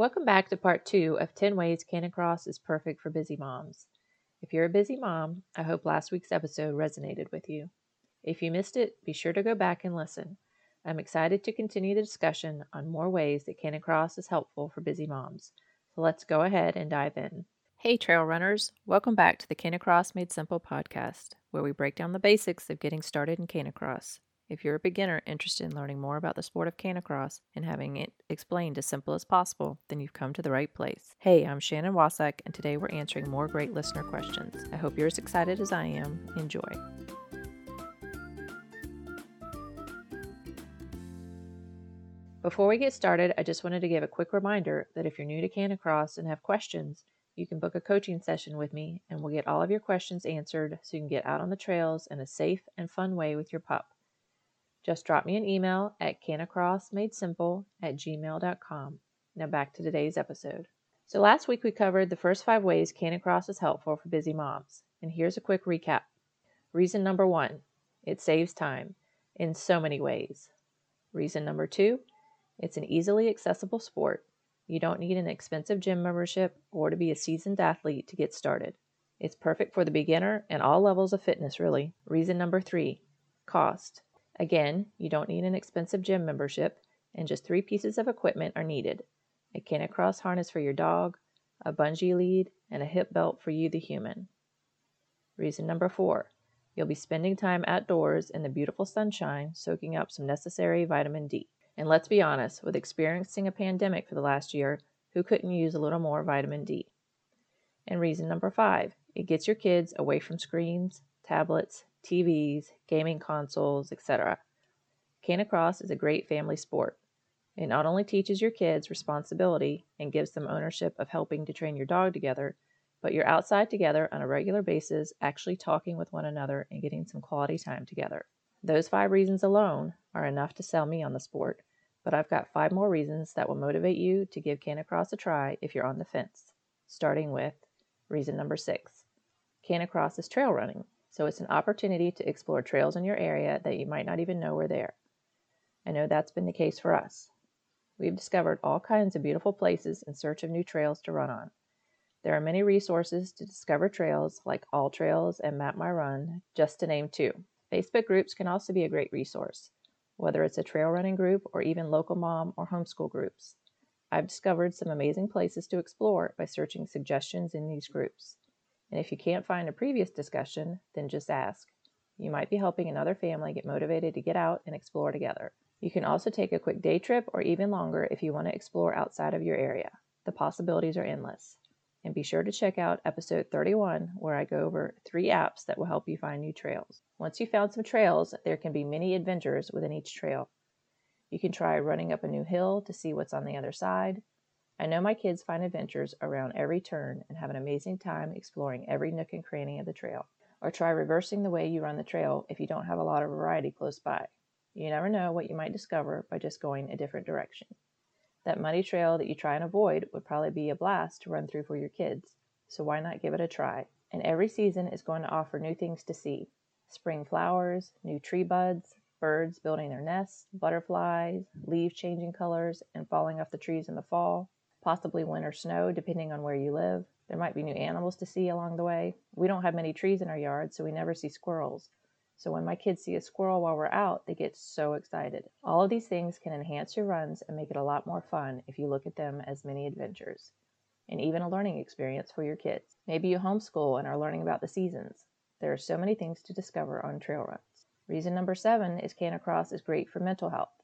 Welcome back to part two of 10 Ways Canicross is Perfect for Busy Moms. If you're a busy mom, I hope last week's episode resonated with you. If you missed it, be sure to go back and listen. I'm excited to continue the discussion on more ways that Canicross is helpful for busy moms. So let's go ahead and dive in. Hey, trail runners! Welcome back to the Canicross Made Simple podcast, where we break down the basics of getting started in Canicross. If you're a beginner interested in learning more about the sport of canicross and having it explained as simple as possible, then you've come to the right place. Hey, I'm Shannon Wasak, and today we're answering more great listener questions. I hope you're as excited as I am. Enjoy. Before we get started, I just wanted to give a quick reminder that if you're new to Canicross and have questions, you can book a coaching session with me and we'll get all of your questions answered so you can get out on the trails in a safe and fun way with your pup. Just drop me an email at canicrossmadesimple at gmail.com. Now back to today's episode. So last week we covered the first five ways Canicross is helpful for busy moms. And here's a quick recap. Reason number one, it saves time in so many ways. Reason number two, it's an easily accessible sport. You don't need an expensive gym membership or to be a seasoned athlete to get started. It's perfect for the beginner and all levels of fitness, really. Reason number three, cost. Again, you don't need an expensive gym membership, and just three pieces of equipment are needed a canicross harness for your dog, a bungee lead, and a hip belt for you, the human. Reason number four you'll be spending time outdoors in the beautiful sunshine, soaking up some necessary vitamin D. And let's be honest, with experiencing a pandemic for the last year, who couldn't use a little more vitamin D? And reason number five it gets your kids away from screens, tablets, TVs, gaming consoles, etc. Canicross is a great family sport. It not only teaches your kids responsibility and gives them ownership of helping to train your dog together, but you're outside together on a regular basis, actually talking with one another and getting some quality time together. Those five reasons alone are enough to sell me on the sport, but I've got five more reasons that will motivate you to give Canicross a try if you're on the fence. Starting with reason number six Canicross is trail running. So it's an opportunity to explore trails in your area that you might not even know were there. I know that's been the case for us. We've discovered all kinds of beautiful places in search of new trails to run on. There are many resources to discover trails like All Trails and Map My Run, just to name two. Facebook groups can also be a great resource, whether it's a trail running group or even local mom or homeschool groups. I've discovered some amazing places to explore by searching suggestions in these groups. And if you can't find a previous discussion, then just ask. You might be helping another family get motivated to get out and explore together. You can also take a quick day trip or even longer if you want to explore outside of your area. The possibilities are endless. And be sure to check out episode 31, where I go over three apps that will help you find new trails. Once you've found some trails, there can be many adventures within each trail. You can try running up a new hill to see what's on the other side, I know my kids find adventures around every turn and have an amazing time exploring every nook and cranny of the trail. Or try reversing the way you run the trail if you don't have a lot of variety close by. You never know what you might discover by just going a different direction. That muddy trail that you try and avoid would probably be a blast to run through for your kids, so why not give it a try? And every season is going to offer new things to see spring flowers, new tree buds, birds building their nests, butterflies, leaves changing colors and falling off the trees in the fall, possibly winter snow, depending on where you live. There might be new animals to see along the way. We don't have many trees in our yard, so we never see squirrels. So when my kids see a squirrel while we're out, they get so excited. All of these things can enhance your runs and make it a lot more fun if you look at them as mini adventures and even a learning experience for your kids. Maybe you homeschool and are learning about the seasons. There are so many things to discover on trail runs. Reason number seven is Canicross is great for mental health.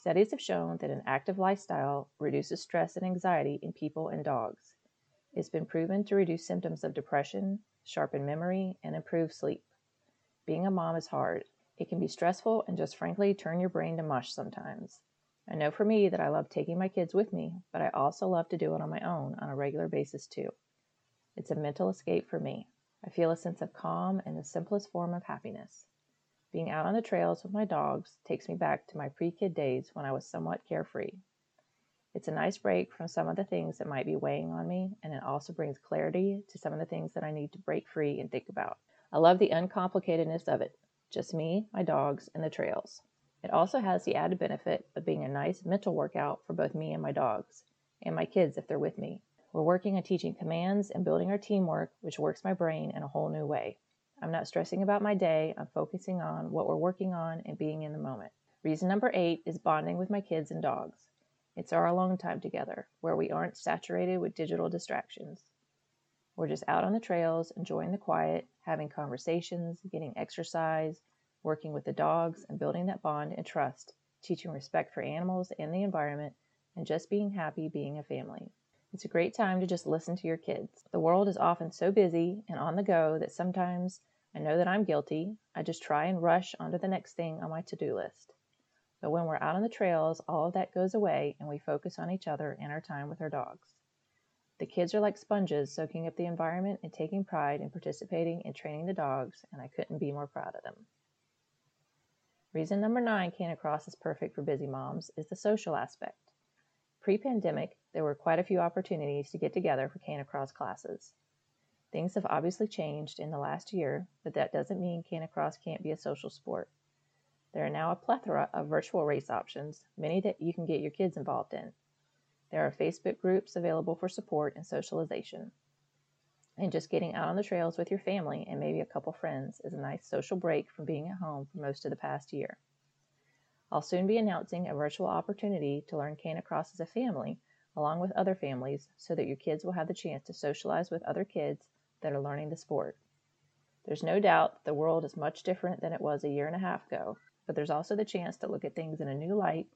Studies have shown that an active lifestyle reduces stress and anxiety in people and dogs. It's been proven to reduce symptoms of depression, sharpen memory, and improve sleep. Being a mom is hard. It can be stressful and just frankly turn your brain to mush sometimes. I know for me that I love taking my kids with me, but I also love to do it on my own on a regular basis too. It's a mental escape for me. I feel a sense of calm and the simplest form of happiness. Being out on the trails with my dogs takes me back to my pre kid days when I was somewhat carefree. It's a nice break from some of the things that might be weighing on me, and it also brings clarity to some of the things that I need to break free and think about. I love the uncomplicatedness of it just me, my dogs, and the trails. It also has the added benefit of being a nice mental workout for both me and my dogs. and my kids if they're with me. We're working on teaching commands and building our teamwork, which works my brain in a whole new way. I'm not stressing about my day, I'm focusing on what we're working on and being in the moment. Reason number eight is bonding with my kids and dogs. It's our alone time together, where we aren't saturated with digital distractions. We're just out on the trails, enjoying the quiet, having conversations, getting exercise, working with the dogs, and building that bond and trust, teaching respect for animals and the environment, and just being happy being a family. It's a great time to just listen to your kids. The world is often so busy and on the go that sometimes I know that I'm guilty. I just try and rush onto the next thing on my to do list. But when we're out on the trails, all of that goes away and we focus on each other and our time with our dogs. The kids are like sponges, soaking up the environment and taking pride in participating in training the dogs, and I couldn't be more proud of them. Reason number nine Canicross is perfect for busy moms is the social aspect. Pre pandemic, there were quite a few opportunities to get together for Canicross classes. Things have obviously changed in the last year, but that doesn't mean Canicross can't be a social sport. There are now a plethora of virtual race options, many that you can get your kids involved in. There are Facebook groups available for support and socialization. And just getting out on the trails with your family and maybe a couple friends is a nice social break from being at home for most of the past year. I'll soon be announcing a virtual opportunity to learn Canicross as a family along with other families so that your kids will have the chance to socialize with other kids that are learning the sport. There's no doubt that the world is much different than it was a year and a half ago, but there's also the chance to look at things in a new light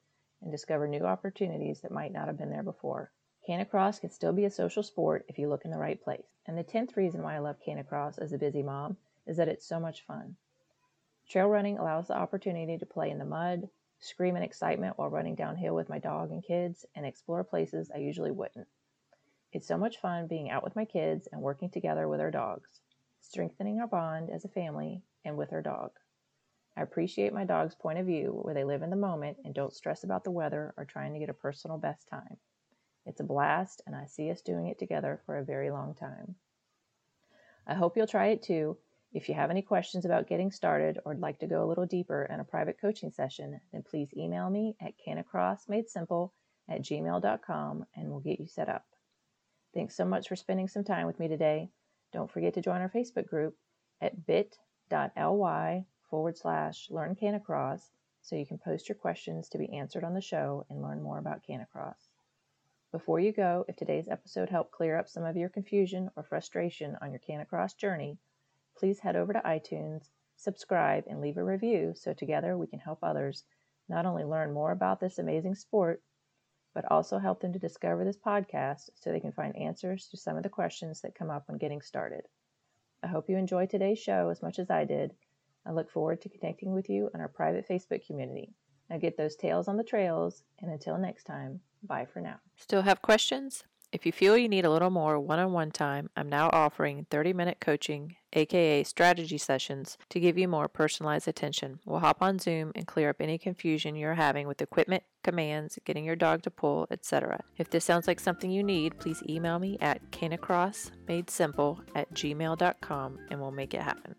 and discover new opportunities that might not have been there before. Canicross can still be a social sport if you look in the right place. And the 10th reason why I love Canicross as a busy mom is that it's so much fun. Trail running allows the opportunity to play in the mud, scream in excitement while running downhill with my dog and kids, and explore places I usually wouldn't. It's so much fun being out with my kids and working together with our dogs, strengthening our bond as a family and with our dog. I appreciate my dog's point of view where they live in the moment and don't stress about the weather or trying to get a personal best time. It's a blast, and I see us doing it together for a very long time. I hope you'll try it too. If you have any questions about getting started or would like to go a little deeper in a private coaching session, then please email me at canicrossmadesimple at gmail.com and we'll get you set up. Thanks so much for spending some time with me today. Don't forget to join our Facebook group at bit.ly forward slash learn canicross so you can post your questions to be answered on the show and learn more about Canicross. Before you go, if today's episode helped clear up some of your confusion or frustration on your Canicross journey, please head over to iTunes, subscribe, and leave a review so together we can help others not only learn more about this amazing sport, but also help them to discover this podcast so they can find answers to some of the questions that come up when getting started. I hope you enjoyed today's show as much as I did. I look forward to connecting with you in our private Facebook community. Now get those tails on the trails, and until next time, bye for now. Still have questions? If you feel you need a little more one on one time, I'm now offering 30 minute coaching, aka strategy sessions, to give you more personalized attention. We'll hop on Zoom and clear up any confusion you're having with equipment, commands, getting your dog to pull, etc. If this sounds like something you need, please email me at canicrossmadesimple at gmail.com and we'll make it happen.